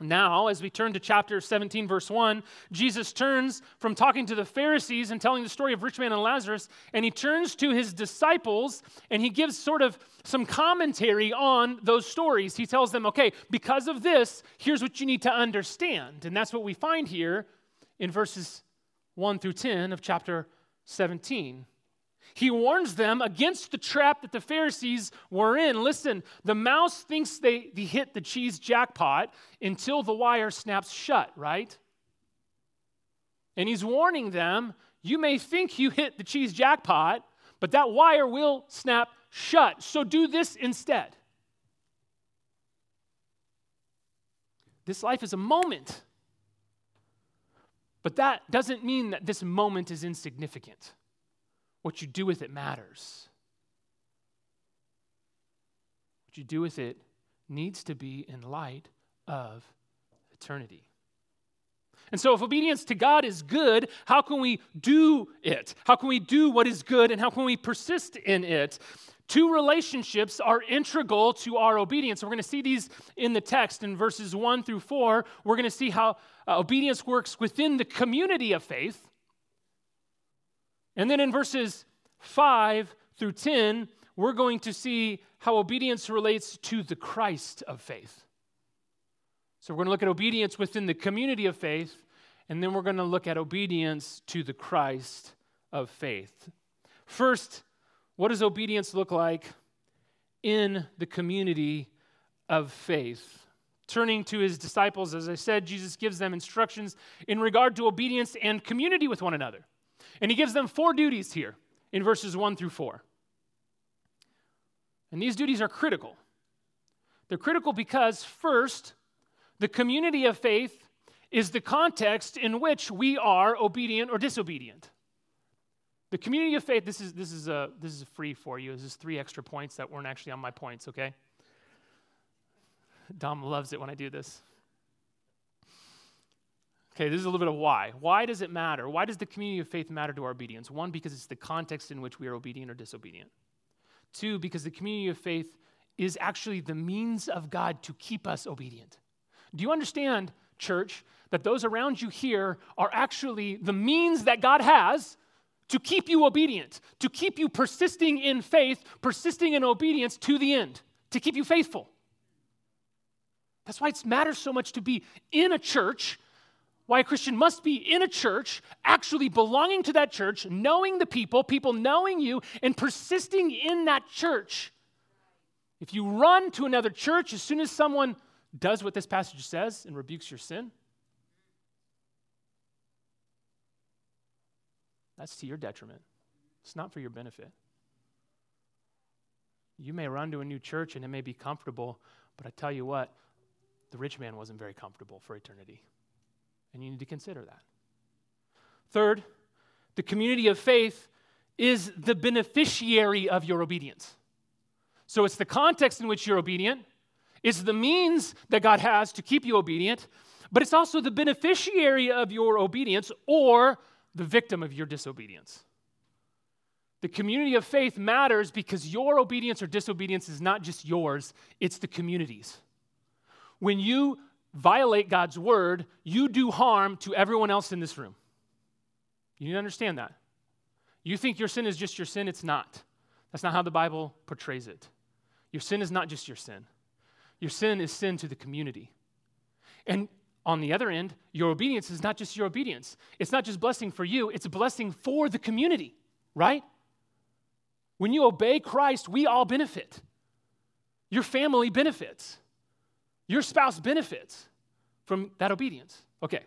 Now, as we turn to chapter 17, verse 1, Jesus turns from talking to the Pharisees and telling the story of rich man and Lazarus, and he turns to his disciples and he gives sort of some commentary on those stories. He tells them, okay, because of this, here's what you need to understand. And that's what we find here in verses 1 through 10 of chapter 17. He warns them against the trap that the Pharisees were in. Listen, the mouse thinks they, they hit the cheese jackpot until the wire snaps shut, right? And he's warning them you may think you hit the cheese jackpot, but that wire will snap shut. So do this instead. This life is a moment. But that doesn't mean that this moment is insignificant. What you do with it matters. What you do with it needs to be in light of eternity. And so, if obedience to God is good, how can we do it? How can we do what is good and how can we persist in it? Two relationships are integral to our obedience. We're going to see these in the text in verses 1 through 4. We're going to see how uh, obedience works within the community of faith. And then in verses 5 through 10, we're going to see how obedience relates to the Christ of faith. So we're going to look at obedience within the community of faith, and then we're going to look at obedience to the Christ of faith. First, what does obedience look like in the community of faith? Turning to his disciples, as I said, Jesus gives them instructions in regard to obedience and community with one another. And he gives them four duties here in verses 1 through 4. And these duties are critical. They're critical because, first, the community of faith is the context in which we are obedient or disobedient. The community of faith, this is, this is, a, this is free for you. This is three extra points that weren't actually on my points, okay? Dom loves it when I do this. Okay, this is a little bit of why. Why does it matter? Why does the community of faith matter to our obedience? One, because it's the context in which we are obedient or disobedient. Two, because the community of faith is actually the means of God to keep us obedient. Do you understand, church, that those around you here are actually the means that God has to keep you obedient, to keep you persisting in faith, persisting in obedience to the end, to keep you faithful? That's why it matters so much to be in a church why a Christian must be in a church, actually belonging to that church, knowing the people, people knowing you, and persisting in that church. If you run to another church as soon as someone does what this passage says and rebukes your sin, that's to your detriment. It's not for your benefit. You may run to a new church and it may be comfortable, but I tell you what, the rich man wasn't very comfortable for eternity. And you need to consider that. Third, the community of faith is the beneficiary of your obedience. So it's the context in which you're obedient, it's the means that God has to keep you obedient, but it's also the beneficiary of your obedience or the victim of your disobedience. The community of faith matters because your obedience or disobedience is not just yours, it's the community's. When you violate God's word, you do harm to everyone else in this room. You need to understand that. You think your sin is just your sin, it's not. That's not how the Bible portrays it. Your sin is not just your sin, your sin is sin to the community. And on the other end, your obedience is not just your obedience. It's not just blessing for you, it's a blessing for the community, right? When you obey Christ, we all benefit. Your family benefits. Your spouse benefits from that obedience. Okay.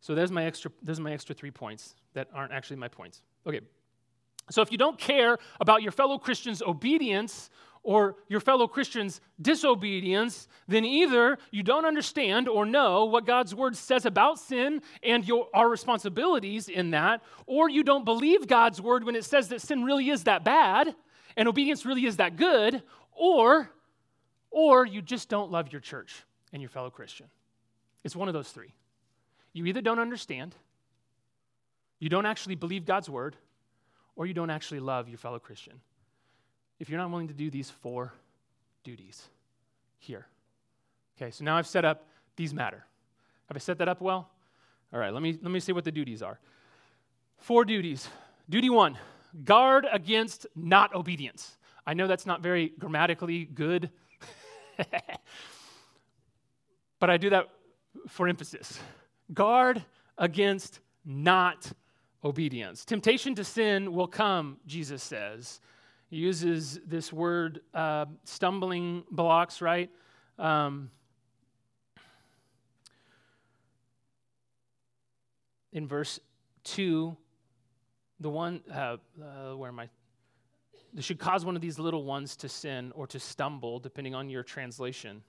So there's my extra there's my extra 3 points that aren't actually my points. Okay. So if you don't care about your fellow Christians' obedience or your fellow Christians' disobedience, then either you don't understand or know what God's word says about sin and your, our responsibilities in that, or you don't believe God's word when it says that sin really is that bad and obedience really is that good, or or you just don't love your church and your fellow Christian. It's one of those three. You either don't understand, you don't actually believe God's word, or you don't actually love your fellow Christian. If you're not willing to do these four duties here, Okay, so now I've set up these matter. Have I set that up well? All right, let me, let me see what the duties are. Four duties. Duty one guard against not obedience. I know that's not very grammatically good, but I do that for emphasis. Guard against not obedience. Temptation to sin will come, Jesus says. He uses this word uh, stumbling blocks, right? Um, in verse 2, the one, uh, uh, where am I? This should cause one of these little ones to sin or to stumble, depending on your translation.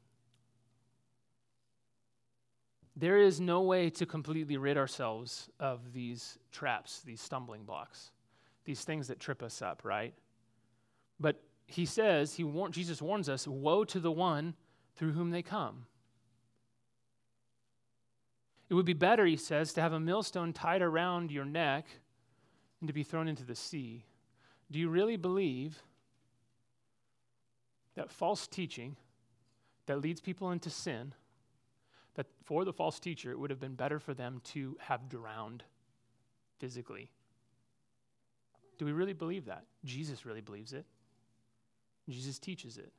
There is no way to completely rid ourselves of these traps, these stumbling blocks, these things that trip us up, right? But he says, he war- Jesus warns us, woe to the one through whom they come. It would be better, he says, to have a millstone tied around your neck and to be thrown into the sea. Do you really believe that false teaching that leads people into sin, that for the false teacher, it would have been better for them to have drowned physically? Do we really believe that? Jesus really believes it. Jesus teaches it.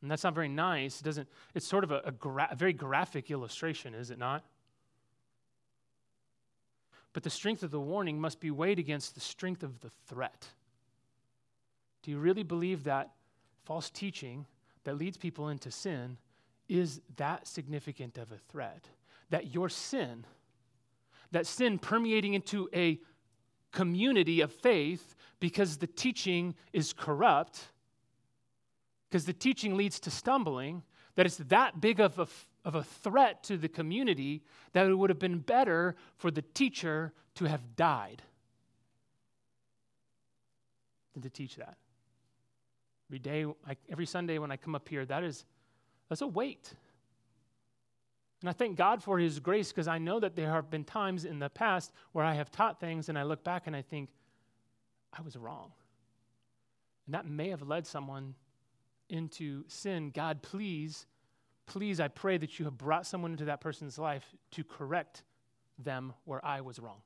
And that's not very nice. It doesn't, it's sort of a, a, gra- a very graphic illustration, is it not? But the strength of the warning must be weighed against the strength of the threat. Do you really believe that false teaching that leads people into sin is that significant of a threat? That your sin, that sin permeating into a community of faith because the teaching is corrupt, because the teaching leads to stumbling, that it's that big of a, of a threat to the community that it would have been better for the teacher to have died than to teach that. Every day, every Sunday when I come up here, that is that's a weight. And I thank God for His grace because I know that there have been times in the past where I have taught things and I look back and I think, I was wrong. And that may have led someone into sin. God, please, please, I pray that you have brought someone into that person's life to correct them where I was wrong.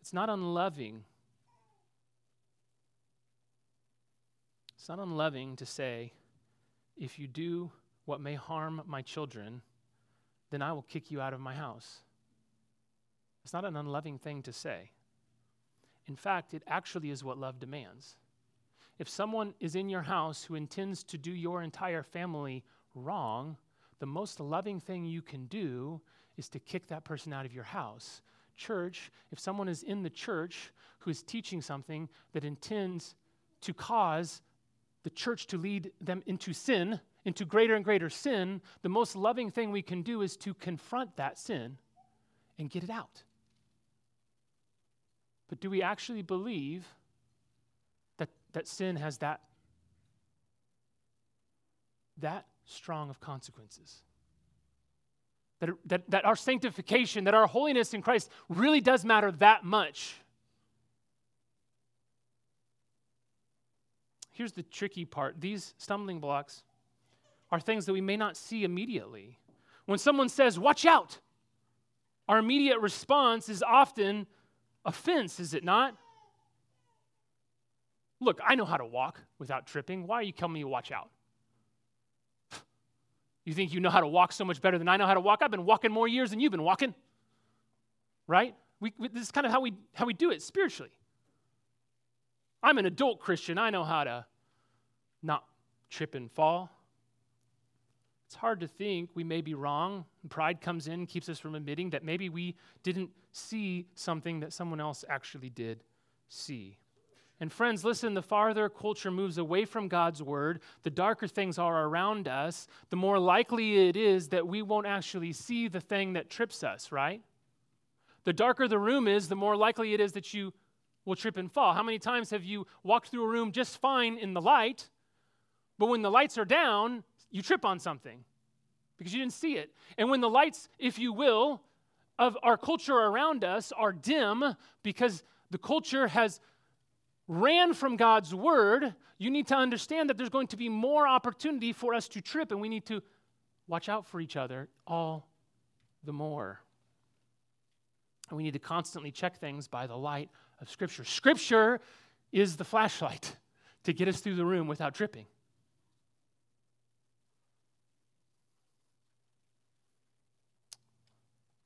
It's not unloving. It's not unloving to say, if you do what may harm my children, then I will kick you out of my house. It's not an unloving thing to say. In fact, it actually is what love demands. If someone is in your house who intends to do your entire family wrong, the most loving thing you can do is to kick that person out of your house. Church, if someone is in the church who is teaching something that intends to cause the church to lead them into sin, into greater and greater sin, the most loving thing we can do is to confront that sin and get it out. But do we actually believe that, sin has that, that strong of consequences? That, that, that our sanctification, that our holiness in Christ really does matter that much. Here's the tricky part these stumbling blocks are things that we may not see immediately. When someone says, Watch out, our immediate response is often offense, is it not? Look, I know how to walk without tripping. Why are you telling me to watch out? You think you know how to walk so much better than I know how to walk? I've been walking more years than you've been walking. Right? We, we, this is kind of how we, how we do it spiritually. I'm an adult Christian. I know how to not trip and fall. It's hard to think we may be wrong. Pride comes in, keeps us from admitting that maybe we didn't see something that someone else actually did see. And friends, listen, the farther culture moves away from God's word, the darker things are around us, the more likely it is that we won't actually see the thing that trips us, right? The darker the room is, the more likely it is that you will trip and fall. How many times have you walked through a room just fine in the light, but when the lights are down, you trip on something because you didn't see it. And when the lights, if you will, of our culture around us are dim because the culture has ran from God's word, you need to understand that there's going to be more opportunity for us to trip, and we need to watch out for each other all the more. And we need to constantly check things by the light of Scripture. Scripture is the flashlight to get us through the room without tripping.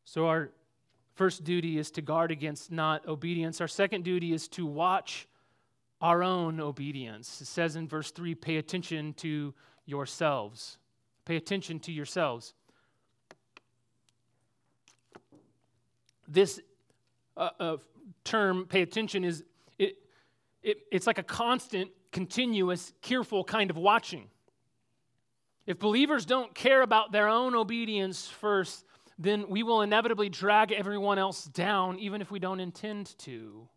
So, our first duty is to guard against not obedience. Our second duty is to watch our own obedience. It says in verse 3 pay attention to yourselves. Pay attention to yourselves. This uh, uh, term, pay attention, is it, it, it's like a constant, continuous, careful kind of watching. If believers don't care about their own obedience first, then we will inevitably drag everyone else down, even if we don't intend to.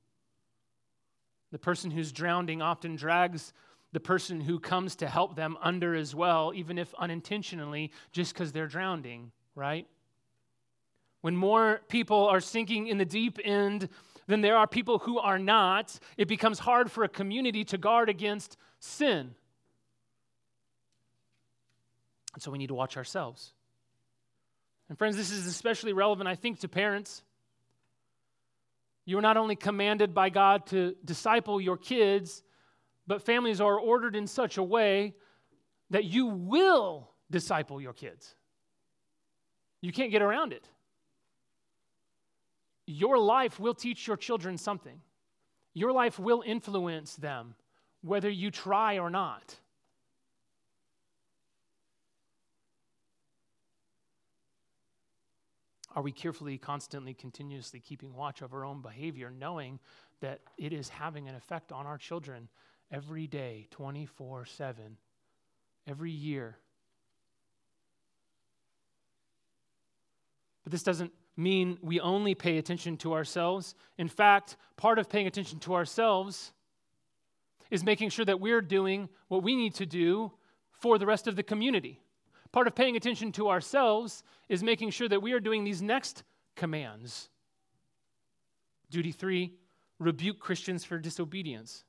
The person who's drowning often drags the person who comes to help them under as well, even if unintentionally, just because they're drowning, right? When more people are sinking in the deep end than there are people who are not, it becomes hard for a community to guard against sin. And so we need to watch ourselves. And friends, this is especially relevant, I think, to parents. You are not only commanded by God to disciple your kids, but families are ordered in such a way that you will disciple your kids. You can't get around it. Your life will teach your children something. Your life will influence them, whether you try or not. Are we carefully, constantly, continuously keeping watch of our own behavior, knowing that it is having an effect on our children every day, 24 7, every year? But this doesn't mean we only pay attention to ourselves. In fact, part of paying attention to ourselves is making sure that we're doing what we need to do for the rest of the community. Part of paying attention to ourselves is making sure that we are doing these next commands. Duty three rebuke Christians for disobedience.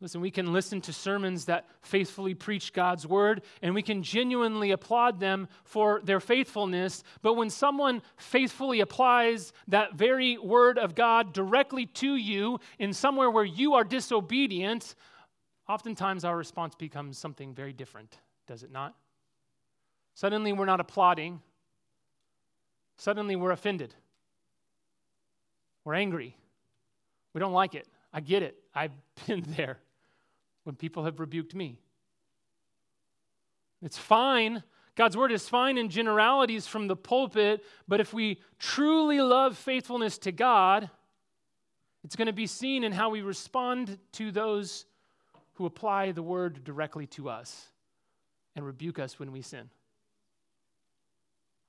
Listen, we can listen to sermons that faithfully preach God's word, and we can genuinely applaud them for their faithfulness. But when someone faithfully applies that very word of God directly to you in somewhere where you are disobedient, oftentimes our response becomes something very different does it not? Suddenly we're not applauding. Suddenly we're offended. We're angry. We don't like it. I get it. I've been there when people have rebuked me. It's fine. God's word is fine in generalities from the pulpit, but if we truly love faithfulness to God, it's going to be seen in how we respond to those who apply the word directly to us and rebuke us when we sin.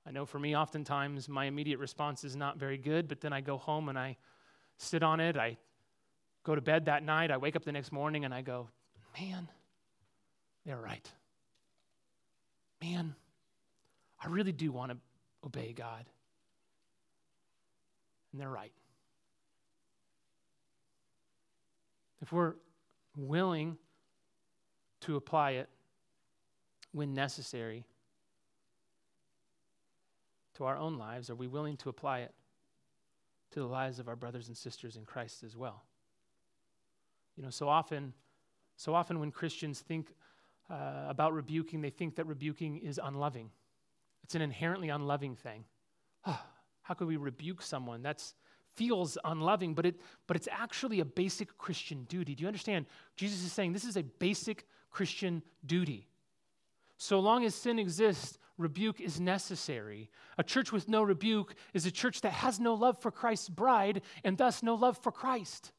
I know for me, oftentimes my immediate response is not very good, but then I go home and I sit on it. I go to bed that night. I wake up the next morning and I go, man, they're right. Man, I really do want to obey God. And they're right. If we're willing to apply it, when necessary to our own lives? Are we willing to apply it to the lives of our brothers and sisters in Christ as well? You know, so often, so often when Christians think uh, about rebuking, they think that rebuking is unloving. It's an inherently unloving thing. Oh, how could we rebuke someone? That's feels unloving, but it but it's actually a basic Christian duty. Do you understand? Jesus is saying this is a basic Christian duty. So long as sin exists, rebuke is necessary. A church with no rebuke is a church that has no love for Christ's bride and thus no love for Christ.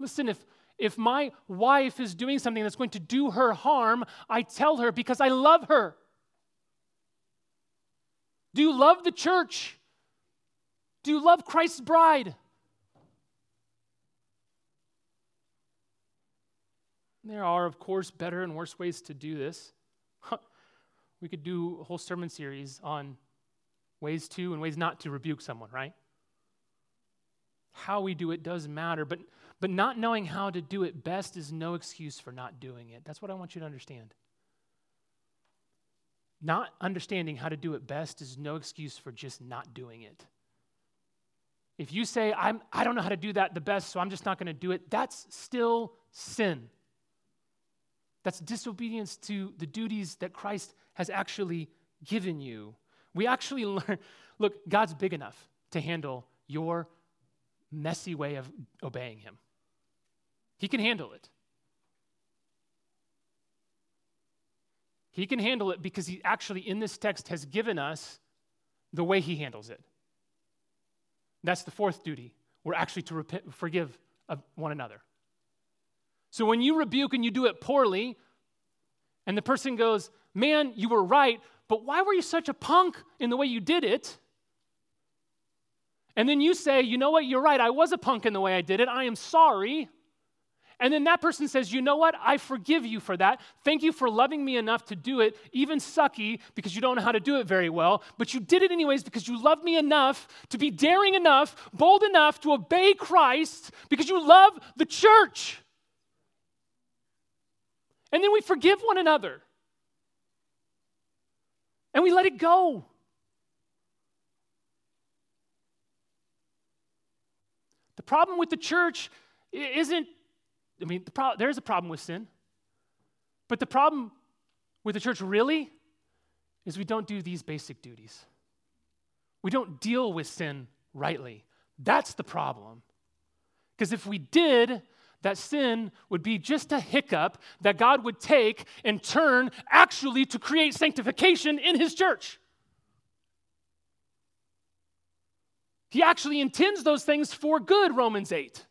Listen, if, if my wife is doing something that's going to do her harm, I tell her because I love her. Do you love the church? Do you love Christ's bride? There are, of course, better and worse ways to do this. we could do a whole sermon series on ways to and ways not to rebuke someone, right? how we do it does matter, but, but not knowing how to do it best is no excuse for not doing it. That's what I want you to understand. Not understanding how to do it best is no excuse for just not doing it. If you say, I'm, I don't know how to do that the best, so I'm just not going to do it, that's still sin. That's disobedience to the duties that Christ has actually given you. We actually learn look, God's big enough to handle your messy way of obeying Him. He can handle it. He can handle it because He actually, in this text, has given us the way He handles it. That's the fourth duty. We're actually to repent, forgive one another. So when you rebuke and you do it poorly, and the person goes, Man, you were right, but why were you such a punk in the way you did it? And then you say, You know what? You're right. I was a punk in the way I did it. I am sorry. And then that person says, You know what? I forgive you for that. Thank you for loving me enough to do it, even sucky, because you don't know how to do it very well. But you did it anyways because you love me enough to be daring enough, bold enough to obey Christ because you love the church. And then we forgive one another. And we let it go. The problem with the church isn't I mean, the pro- there's a problem with sin. But the problem with the church really is we don't do these basic duties. We don't deal with sin rightly. That's the problem. Because if we did, that sin would be just a hiccup that God would take and turn actually to create sanctification in His church. He actually intends those things for good, Romans 8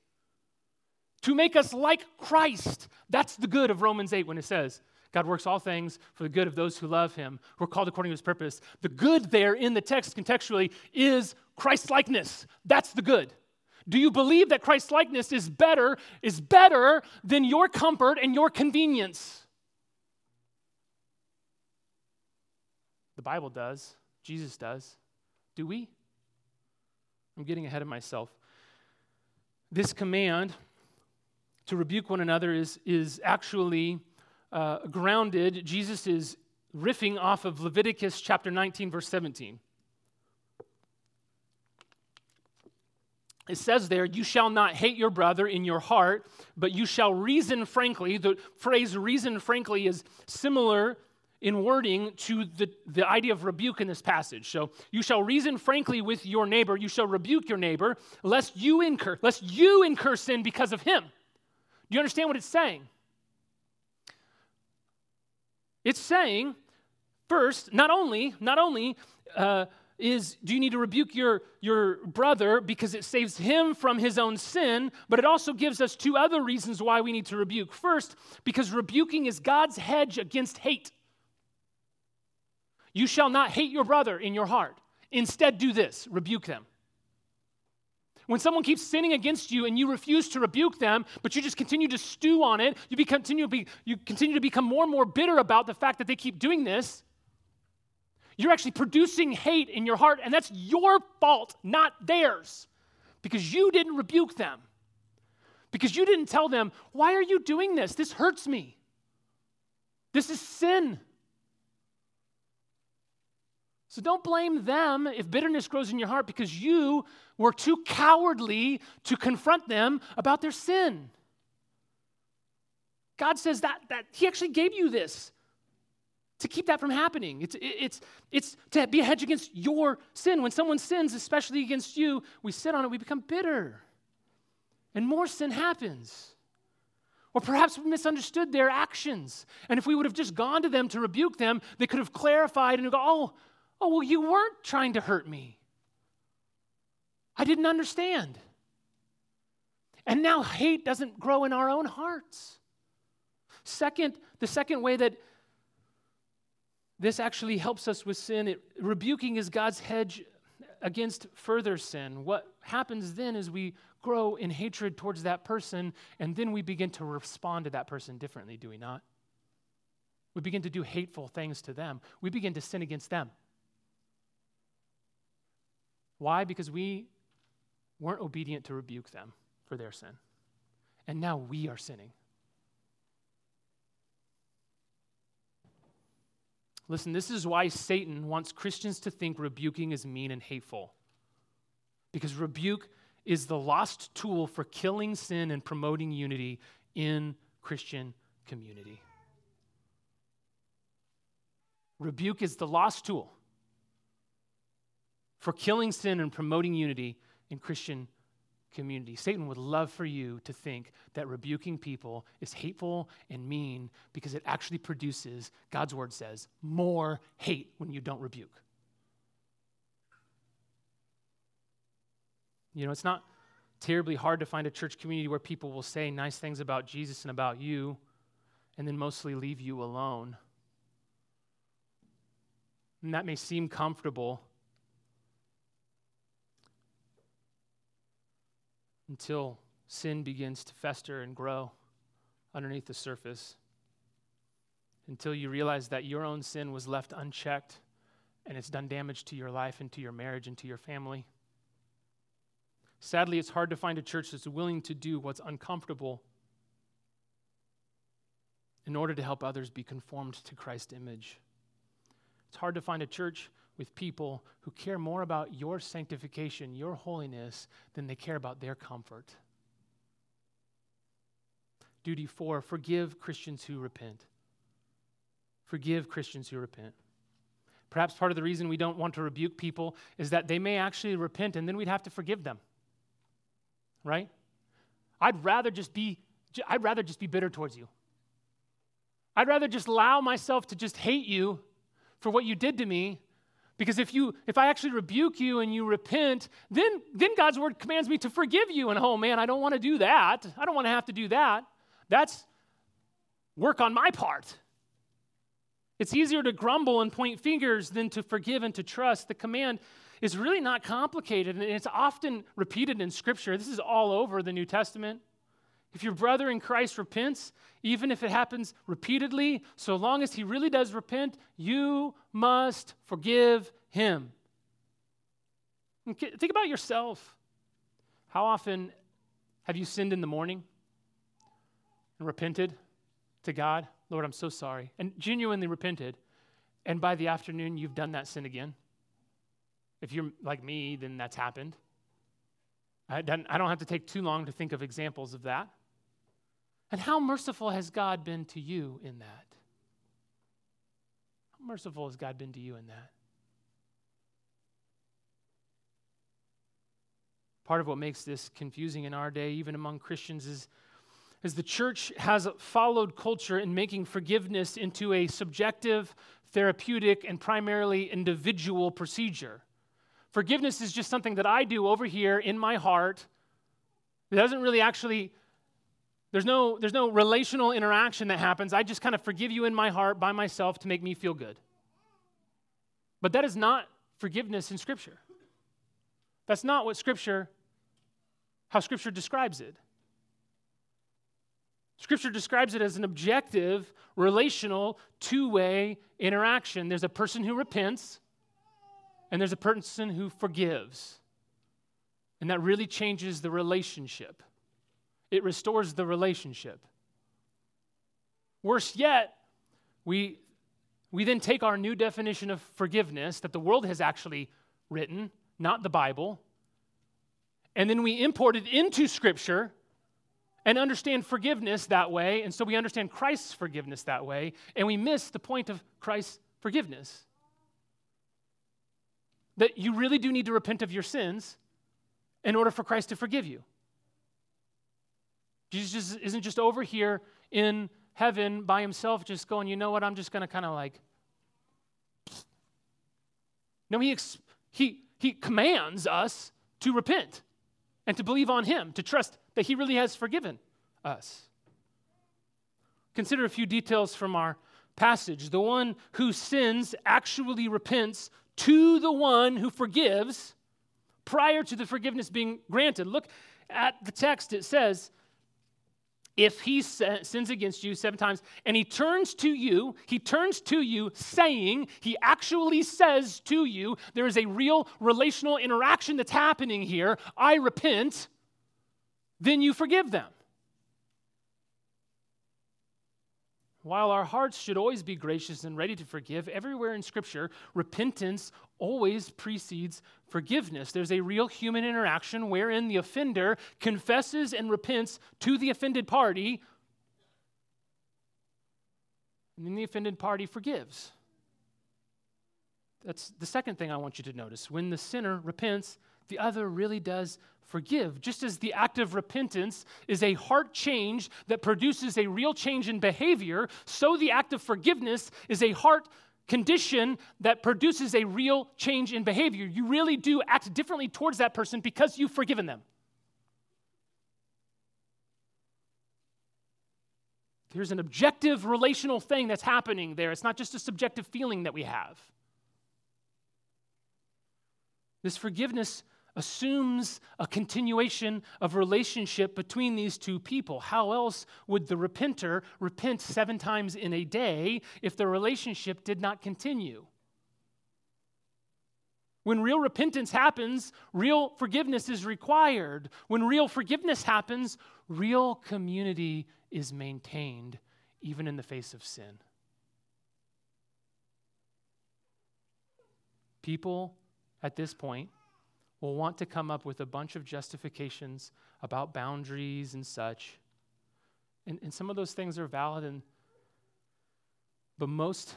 to make us like Christ. That's the good of Romans 8 when it says, God works all things for the good of those who love him, who are called according to his purpose. The good there in the text contextually is Christ likeness. That's the good. Do you believe that Christ's likeness is better, is better than your comfort and your convenience? The Bible does. Jesus does. Do we? I'm getting ahead of myself. This command to rebuke one another is, is actually uh, grounded. Jesus is riffing off of Leviticus chapter 19, verse 17. It says there, you shall not hate your brother in your heart, but you shall reason frankly. The phrase reason frankly is similar in wording to the, the idea of rebuke in this passage. So you shall reason frankly with your neighbor, you shall rebuke your neighbor, lest you incur, lest you incur sin because of him. Do you understand what it's saying? It's saying, first, not only, not only uh, is do you need to rebuke your, your brother because it saves him from his own sin, but it also gives us two other reasons why we need to rebuke. First, because rebuking is God's hedge against hate. You shall not hate your brother in your heart. Instead, do this rebuke them. When someone keeps sinning against you and you refuse to rebuke them, but you just continue to stew on it, you, continue to be, you continue to become more and more bitter about the fact that they keep doing this, you're actually producing hate in your heart, and that's your fault, not theirs, because you didn't rebuke them. Because you didn't tell them, why are you doing this? This hurts me. This is sin. So don't blame them if bitterness grows in your heart because you were too cowardly to confront them about their sin. God says that, that He actually gave you this to keep that from happening. It's, it's, it's to be a hedge against your sin. When someone sins, especially against you, we sit on it, we become bitter. And more sin happens. Or perhaps we misunderstood their actions. And if we would have just gone to them to rebuke them, they could have clarified and go, oh, Oh, well, you weren't trying to hurt me. I didn't understand. And now hate doesn't grow in our own hearts. Second, the second way that this actually helps us with sin, it, rebuking is God's hedge against further sin. What happens then is we grow in hatred towards that person, and then we begin to respond to that person differently, do we not? We begin to do hateful things to them, we begin to sin against them. Why? Because we weren't obedient to rebuke them for their sin. And now we are sinning. Listen, this is why Satan wants Christians to think rebuking is mean and hateful. Because rebuke is the lost tool for killing sin and promoting unity in Christian community. Rebuke is the lost tool for killing sin and promoting unity in Christian community. Satan would love for you to think that rebuking people is hateful and mean because it actually produces, God's word says, more hate when you don't rebuke. You know, it's not terribly hard to find a church community where people will say nice things about Jesus and about you and then mostly leave you alone. And that may seem comfortable until sin begins to fester and grow underneath the surface. Until you realize that your own sin was left unchecked and it's done damage to your life and to your marriage and to your family. Sadly, it's hard to find a church that's willing to do what's uncomfortable in order to help others be conformed to Christ's image. It's hard to find a church with people who care more about your sanctification, your holiness, than they care about their comfort. Duty four forgive Christians who repent. Forgive Christians who repent. Perhaps part of the reason we don't want to rebuke people is that they may actually repent and then we'd have to forgive them right? I'd rather just be I'd rather just be bitter towards you. I'd rather just allow myself to just hate you for what you did to me because if you if I actually rebuke you and you repent, then then God's word commands me to forgive you and oh man, I don't want to do that. I don't want to have to do that. That's work on my part. It's easier to grumble and point fingers than to forgive and to trust. The command is really not complicated, and it's often repeated in Scripture. This is all over the New Testament. If your brother in Christ repents, even if it happens repeatedly, so long as he really does repent, you must forgive him. Think about yourself. How often have you sinned in the morning and repented to God? Lord, I'm so sorry. And genuinely repented. And by the afternoon, you've done that sin again. If you're like me, then that's happened. I don't have to take too long to think of examples of that. And how merciful has God been to you in that? How merciful has God been to you in that? Part of what makes this confusing in our day, even among Christians, is, is the church has followed culture in making forgiveness into a subjective, therapeutic, and primarily individual procedure. Forgiveness is just something that I do over here in my heart. It doesn't really actually, there's no, there's no relational interaction that happens. I just kind of forgive you in my heart by myself to make me feel good. But that is not forgiveness in Scripture. That's not what Scripture, how Scripture describes it. Scripture describes it as an objective, relational, two way interaction. There's a person who repents, and there's a person who forgives. And that really changes the relationship. It restores the relationship. Worse yet, we, we then take our new definition of forgiveness that the world has actually written, not the Bible, and then we import it into Scripture and understand forgiveness that way. And so we understand Christ's forgiveness that way, and we miss the point of Christ's forgiveness that you really do need to repent of your sins in order for Christ to forgive you. Jesus isn't just over here in heaven by himself, just going, you know what, I'm just going to kind of like. No, he, he, he commands us to repent and to believe on him, to trust that he really has forgiven us. Consider a few details from our passage. The one who sins actually repents to the one who forgives prior to the forgiveness being granted. Look at the text. It says, if he sins against you seven times and he turns to you, he turns to you saying, he actually says to you, there is a real relational interaction that's happening here. I repent, then you forgive them. While our hearts should always be gracious and ready to forgive, everywhere in Scripture, repentance always precedes forgiveness. There's a real human interaction wherein the offender confesses and repents to the offended party, and then the offended party forgives. That's the second thing I want you to notice. When the sinner repents, the other really does forgive. Just as the act of repentance is a heart change that produces a real change in behavior, so the act of forgiveness is a heart condition that produces a real change in behavior. You really do act differently towards that person because you've forgiven them. There's an objective relational thing that's happening there. It's not just a subjective feeling that we have. This forgiveness assumes a continuation of relationship between these two people. How else would the repenter repent seven times in a day if the relationship did not continue? When real repentance happens, real forgiveness is required. When real forgiveness happens, real community is maintained, even in the face of sin. People at this point will want to come up with a bunch of justifications about boundaries and such. And, and some of those things are valid, and, but most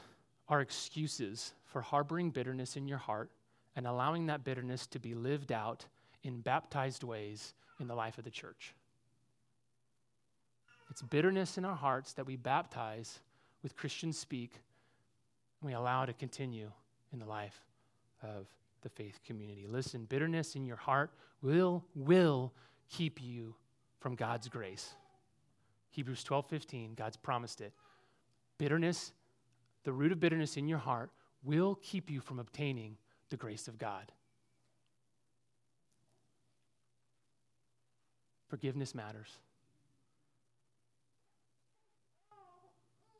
are excuses for harboring bitterness in your heart and allowing that bitterness to be lived out in baptized ways in the life of the church. It's bitterness in our hearts that we baptize with Christian speak, and we allow to continue in the life of the faith community. Listen, bitterness in your heart will, will keep you from God's grace. Hebrews 12 15, God's promised it. Bitterness, the root of bitterness in your heart, will keep you from obtaining the grace of God. Forgiveness matters.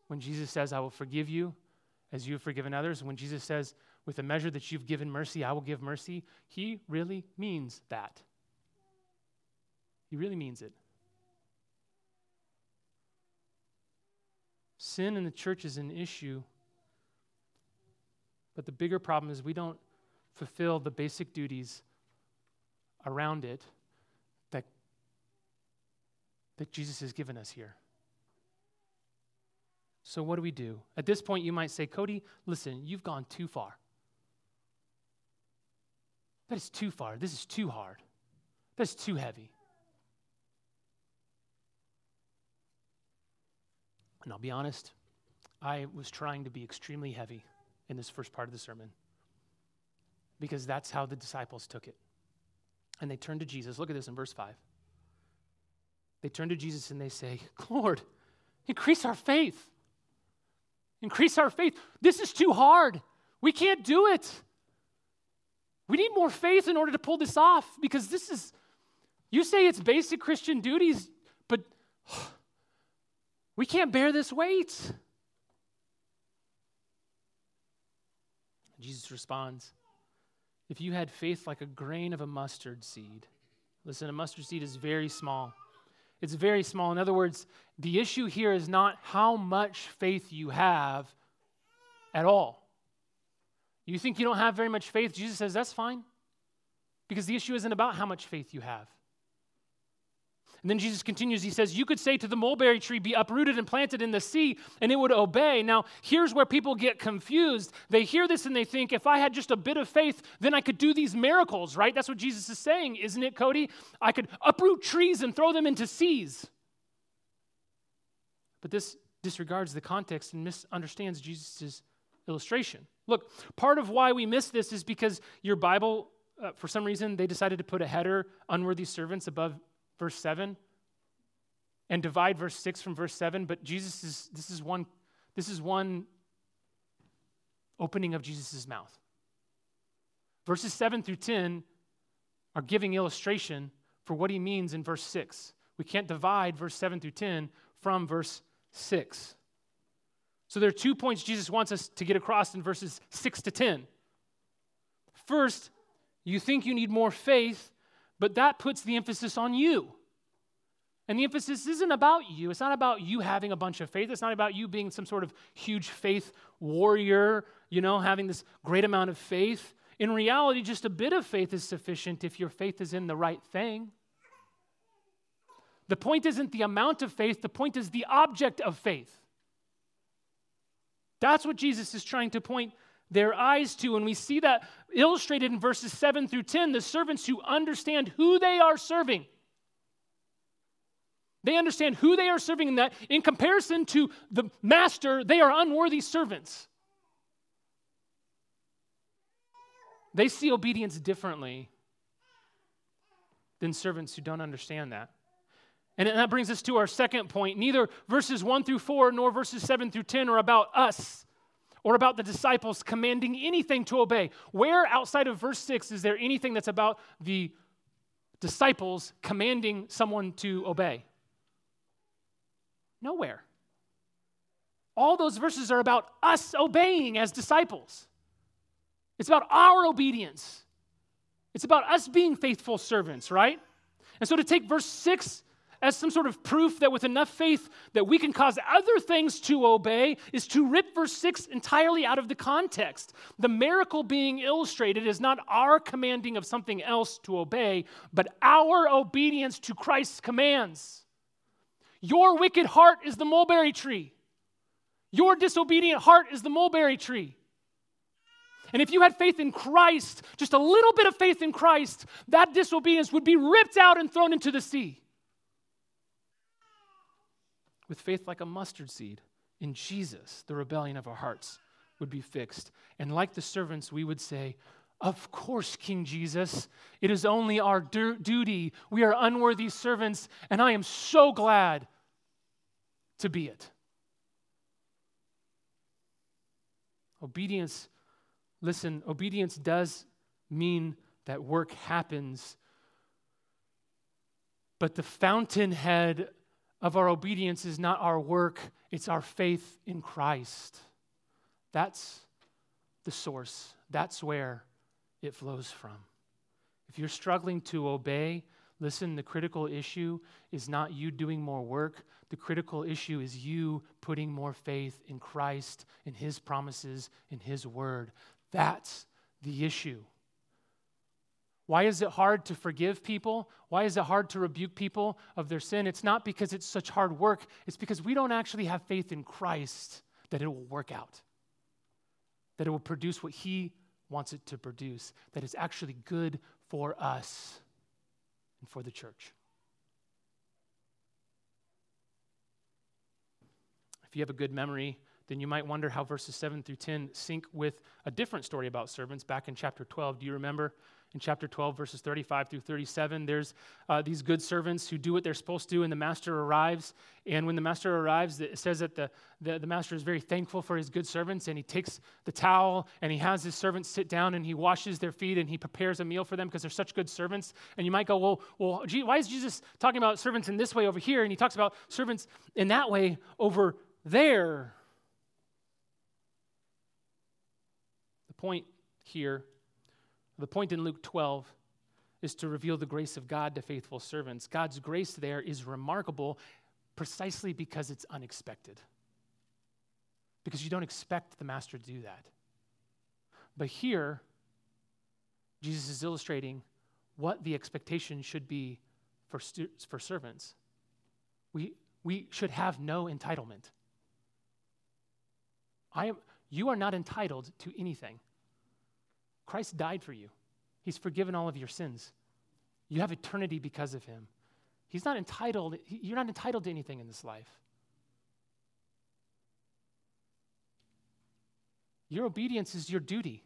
When Jesus says, I will forgive you as you have forgiven others, when Jesus says, with the measure that you've given mercy, I will give mercy, he really means that. He really means it. Sin in the church is an issue, but the bigger problem is we don't fulfill the basic duties around it that, that Jesus has given us here. So, what do we do? At this point, you might say, Cody, listen, you've gone too far. That is too far. This is too hard. That's too heavy. And I'll be honest, I was trying to be extremely heavy in this first part of the sermon because that's how the disciples took it. And they turned to Jesus. Look at this in verse 5. They turn to Jesus and they say, Lord, increase our faith. Increase our faith. This is too hard. We can't do it. We need more faith in order to pull this off because this is, you say it's basic Christian duties, but we can't bear this weight. Jesus responds, If you had faith like a grain of a mustard seed, listen, a mustard seed is very small. It's very small. In other words, the issue here is not how much faith you have at all. You think you don't have very much faith? Jesus says, that's fine. Because the issue isn't about how much faith you have. And then Jesus continues, he says, You could say to the mulberry tree, Be uprooted and planted in the sea, and it would obey. Now, here's where people get confused. They hear this and they think, If I had just a bit of faith, then I could do these miracles, right? That's what Jesus is saying, isn't it, Cody? I could uproot trees and throw them into seas. But this disregards the context and misunderstands Jesus' illustration. Look, part of why we miss this is because your Bible, uh, for some reason, they decided to put a header, unworthy servants, above verse 7 and divide verse 6 from verse 7. But Jesus is, this is one, this is one opening of Jesus' mouth. Verses 7 through 10 are giving illustration for what he means in verse 6 We can't divide verse 7 through 10 from verse 6. So there are two points Jesus wants us to get across in verses 6 to 10. First, you think you need more faith, but that puts the emphasis on you. And the emphasis isn't about you. It's not about you having a bunch of faith. It's not about you being some sort of huge faith warrior, you know, having this great amount of faith. In reality, just a bit of faith is sufficient if your faith is in the right thing. The point isn't the amount of faith, the point is the object of faith. That's what Jesus is trying to point their eyes to. And we see that illustrated in verses 7 through 10 the servants who understand who they are serving. They understand who they are serving, and that in comparison to the master, they are unworthy servants. They see obedience differently than servants who don't understand that. And that brings us to our second point. Neither verses 1 through 4 nor verses 7 through 10 are about us or about the disciples commanding anything to obey. Where outside of verse 6 is there anything that's about the disciples commanding someone to obey? Nowhere. All those verses are about us obeying as disciples. It's about our obedience. It's about us being faithful servants, right? And so to take verse 6 as some sort of proof that with enough faith that we can cause other things to obey is to rip verse 6 entirely out of the context. The miracle being illustrated is not our commanding of something else to obey, but our obedience to Christ's commands. Your wicked heart is the mulberry tree. Your disobedient heart is the mulberry tree. And if you had faith in Christ, just a little bit of faith in Christ, that disobedience would be ripped out and thrown into the sea with faith like a mustard seed in Jesus, the rebellion of our hearts would be fixed. And like the servants, we would say, Of course, King Jesus, it is only our du- duty. We are unworthy servants, and I am so glad to be it. Obedience, listen, obedience does mean that work happens. But the fountainhead of our obedience is not our work, it's our faith in Christ. That's the source, that's where it flows from. If you're struggling to obey, listen, the critical issue is not you doing more work. The critical issue is you putting more faith in Christ, in His promises, in His word. That's the issue. Why is it hard to forgive people? Why is it hard to rebuke people of their sin? It's not because it's such hard work, it's because we don't actually have faith in Christ that it will work out, that it will produce what He wants it to produce, that it's actually good for us and for the church. If you have a good memory, then you might wonder how verses 7 through 10 sync with a different story about servants back in chapter 12. Do you remember? In chapter 12, verses 35 through 37. There's uh, these good servants who do what they're supposed to do, and the master arrives. And when the master arrives, it says that the, the, the, master is very thankful for his good servants, and he takes the towel and he has his servants sit down and he washes their feet and he prepares a meal for them because they're such good servants. And you might go, well, well gee, why is Jesus talking about servants in this way over here? And he talks about servants in that way over there. The point here the point in Luke 12 is to reveal the grace of God to faithful servants. God's grace there is remarkable precisely because it's unexpected. Because you don't expect the master to do that. But here, Jesus is illustrating what the expectation should be for, stu- for servants. We, we should have no entitlement. I am, you are not entitled to anything. Christ died for you, He's forgiven all of your sins. You have eternity because of Him. He's not entitled, you're not entitled to anything in this life. Your obedience is your duty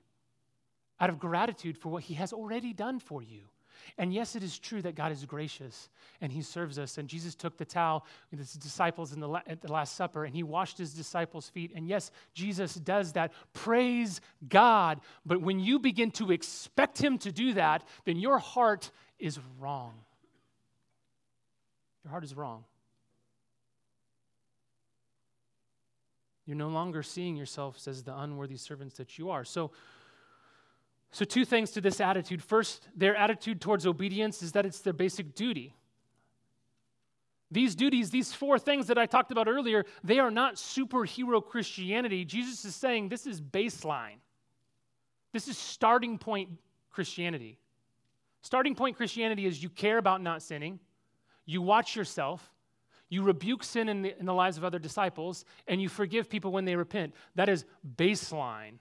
out of gratitude for what He has already done for you. And yes, it is true that God is gracious and He serves us. And Jesus took the towel with His disciples in the la- at the Last Supper and He washed His disciples' feet. And yes, Jesus does that. Praise God. But when you begin to expect Him to do that, then your heart is wrong. Your heart is wrong. You're no longer seeing yourselves as the unworthy servants that you are. So, so two things to this attitude. First, their attitude towards obedience is that it's their basic duty. These duties, these four things that I talked about earlier, they are not superhero Christianity. Jesus is saying this is baseline. This is starting point Christianity. Starting point Christianity is you care about not sinning, you watch yourself, you rebuke sin in the, in the lives of other disciples, and you forgive people when they repent. That is baseline.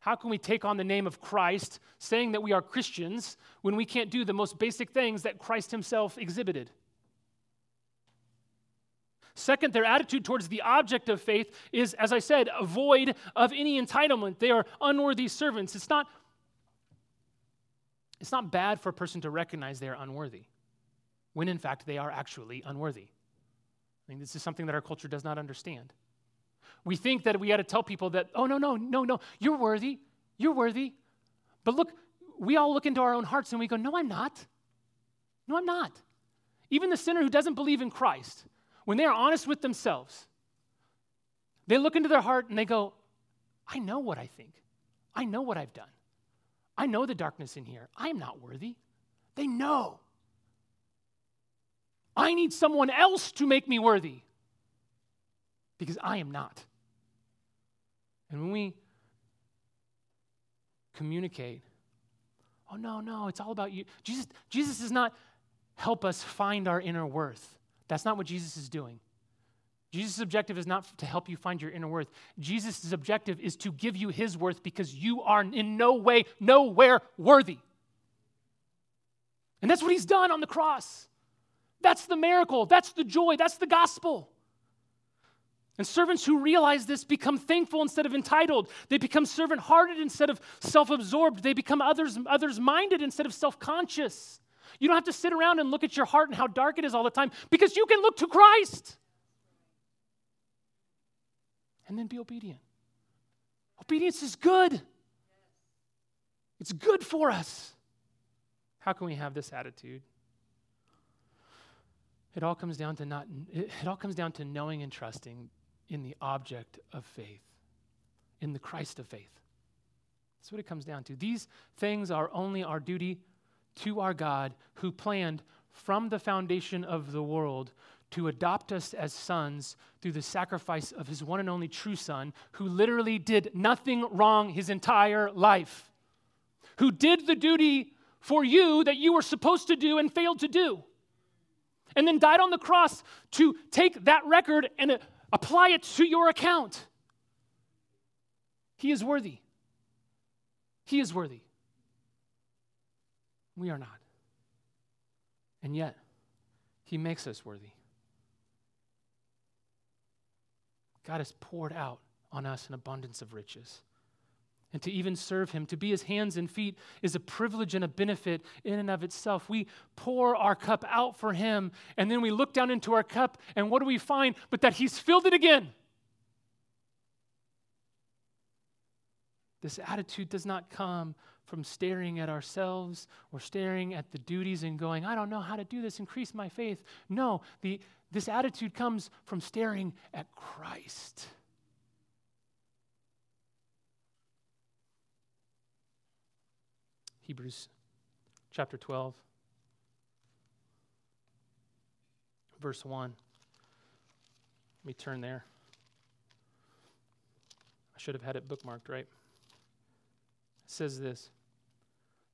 How can we take on the name of Christ, saying that we are Christians, when we can't do the most basic things that Christ himself exhibited? Second, their attitude towards the object of faith is, as I said, void of any entitlement. They are unworthy servants. It's not, it's not bad for a person to recognize they are unworthy, when in fact they are actually unworthy. I mean, this is something that our culture does not understand. We think that we got to tell people that, oh, no, no, no, no, you're worthy, you're worthy. But look, we all look into our own hearts and we go, no, I'm not. No, I'm not. Even the sinner who doesn't believe in Christ, when they are honest with themselves, they look into their heart and they go, I know what I think. I know what I've done. I know the darkness in here. I am not worthy. They know. I need someone else to make me worthy because I am not. And when we communicate, oh, no, no, it's all about you. Jesus, Jesus does not help us find our inner worth. That's not what Jesus is doing. Jesus' objective is not to help you find your inner worth. Jesus' objective is to give you his worth because you are in no way, nowhere worthy. And that's what he's done on the cross. That's the miracle. That's the joy. That's the gospel. And servants who realize this become thankful instead of entitled. They become servant hearted instead of self absorbed. They become others minded instead of self conscious. You don't have to sit around and look at your heart and how dark it is all the time because you can look to Christ and then be obedient. Obedience is good, it's good for us. How can we have this attitude? It all comes down to not it, it all comes down to knowing and trusting in the object of faith, in the Christ of faith. That's what it comes down to. These things are only our duty to our God who planned from the foundation of the world to adopt us as sons through the sacrifice of his one and only true son, who literally did nothing wrong his entire life, who did the duty for you that you were supposed to do and failed to do, and then died on the cross to take that record and apply it to your account. He is worthy. He is worthy. We are not. And yet, He makes us worthy. God has poured out on us an abundance of riches. And to even serve Him, to be His hands and feet, is a privilege and a benefit in and of itself. We pour our cup out for Him, and then we look down into our cup, and what do we find? But that He's filled it again. This attitude does not come from staring at ourselves or staring at the duties and going, I don't know how to do this, increase my faith. No, the, this attitude comes from staring at Christ. Hebrews chapter 12, verse 1. Let me turn there. I should have had it bookmarked, right? It says this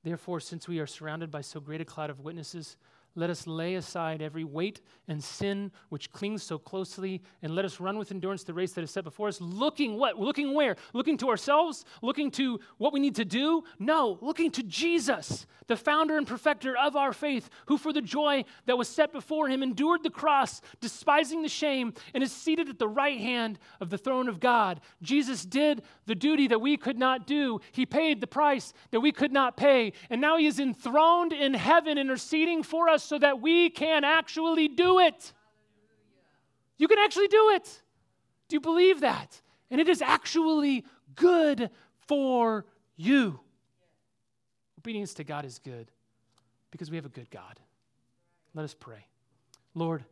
Therefore, since we are surrounded by so great a cloud of witnesses, let us lay aside every weight and sin which clings so closely, and let us run with endurance the race that is set before us. Looking what? Looking where? Looking to ourselves? Looking to what we need to do? No, looking to Jesus, the founder and perfecter of our faith, who for the joy that was set before him endured the cross, despising the shame, and is seated at the right hand of the throne of God. Jesus did the duty that we could not do. He paid the price that we could not pay, and now he is enthroned in heaven, interceding for us so that we can actually do it. You can actually do it. Do you believe that? And it is actually good for you. Obedience to God is good because we have a good God. Let us pray. Lord,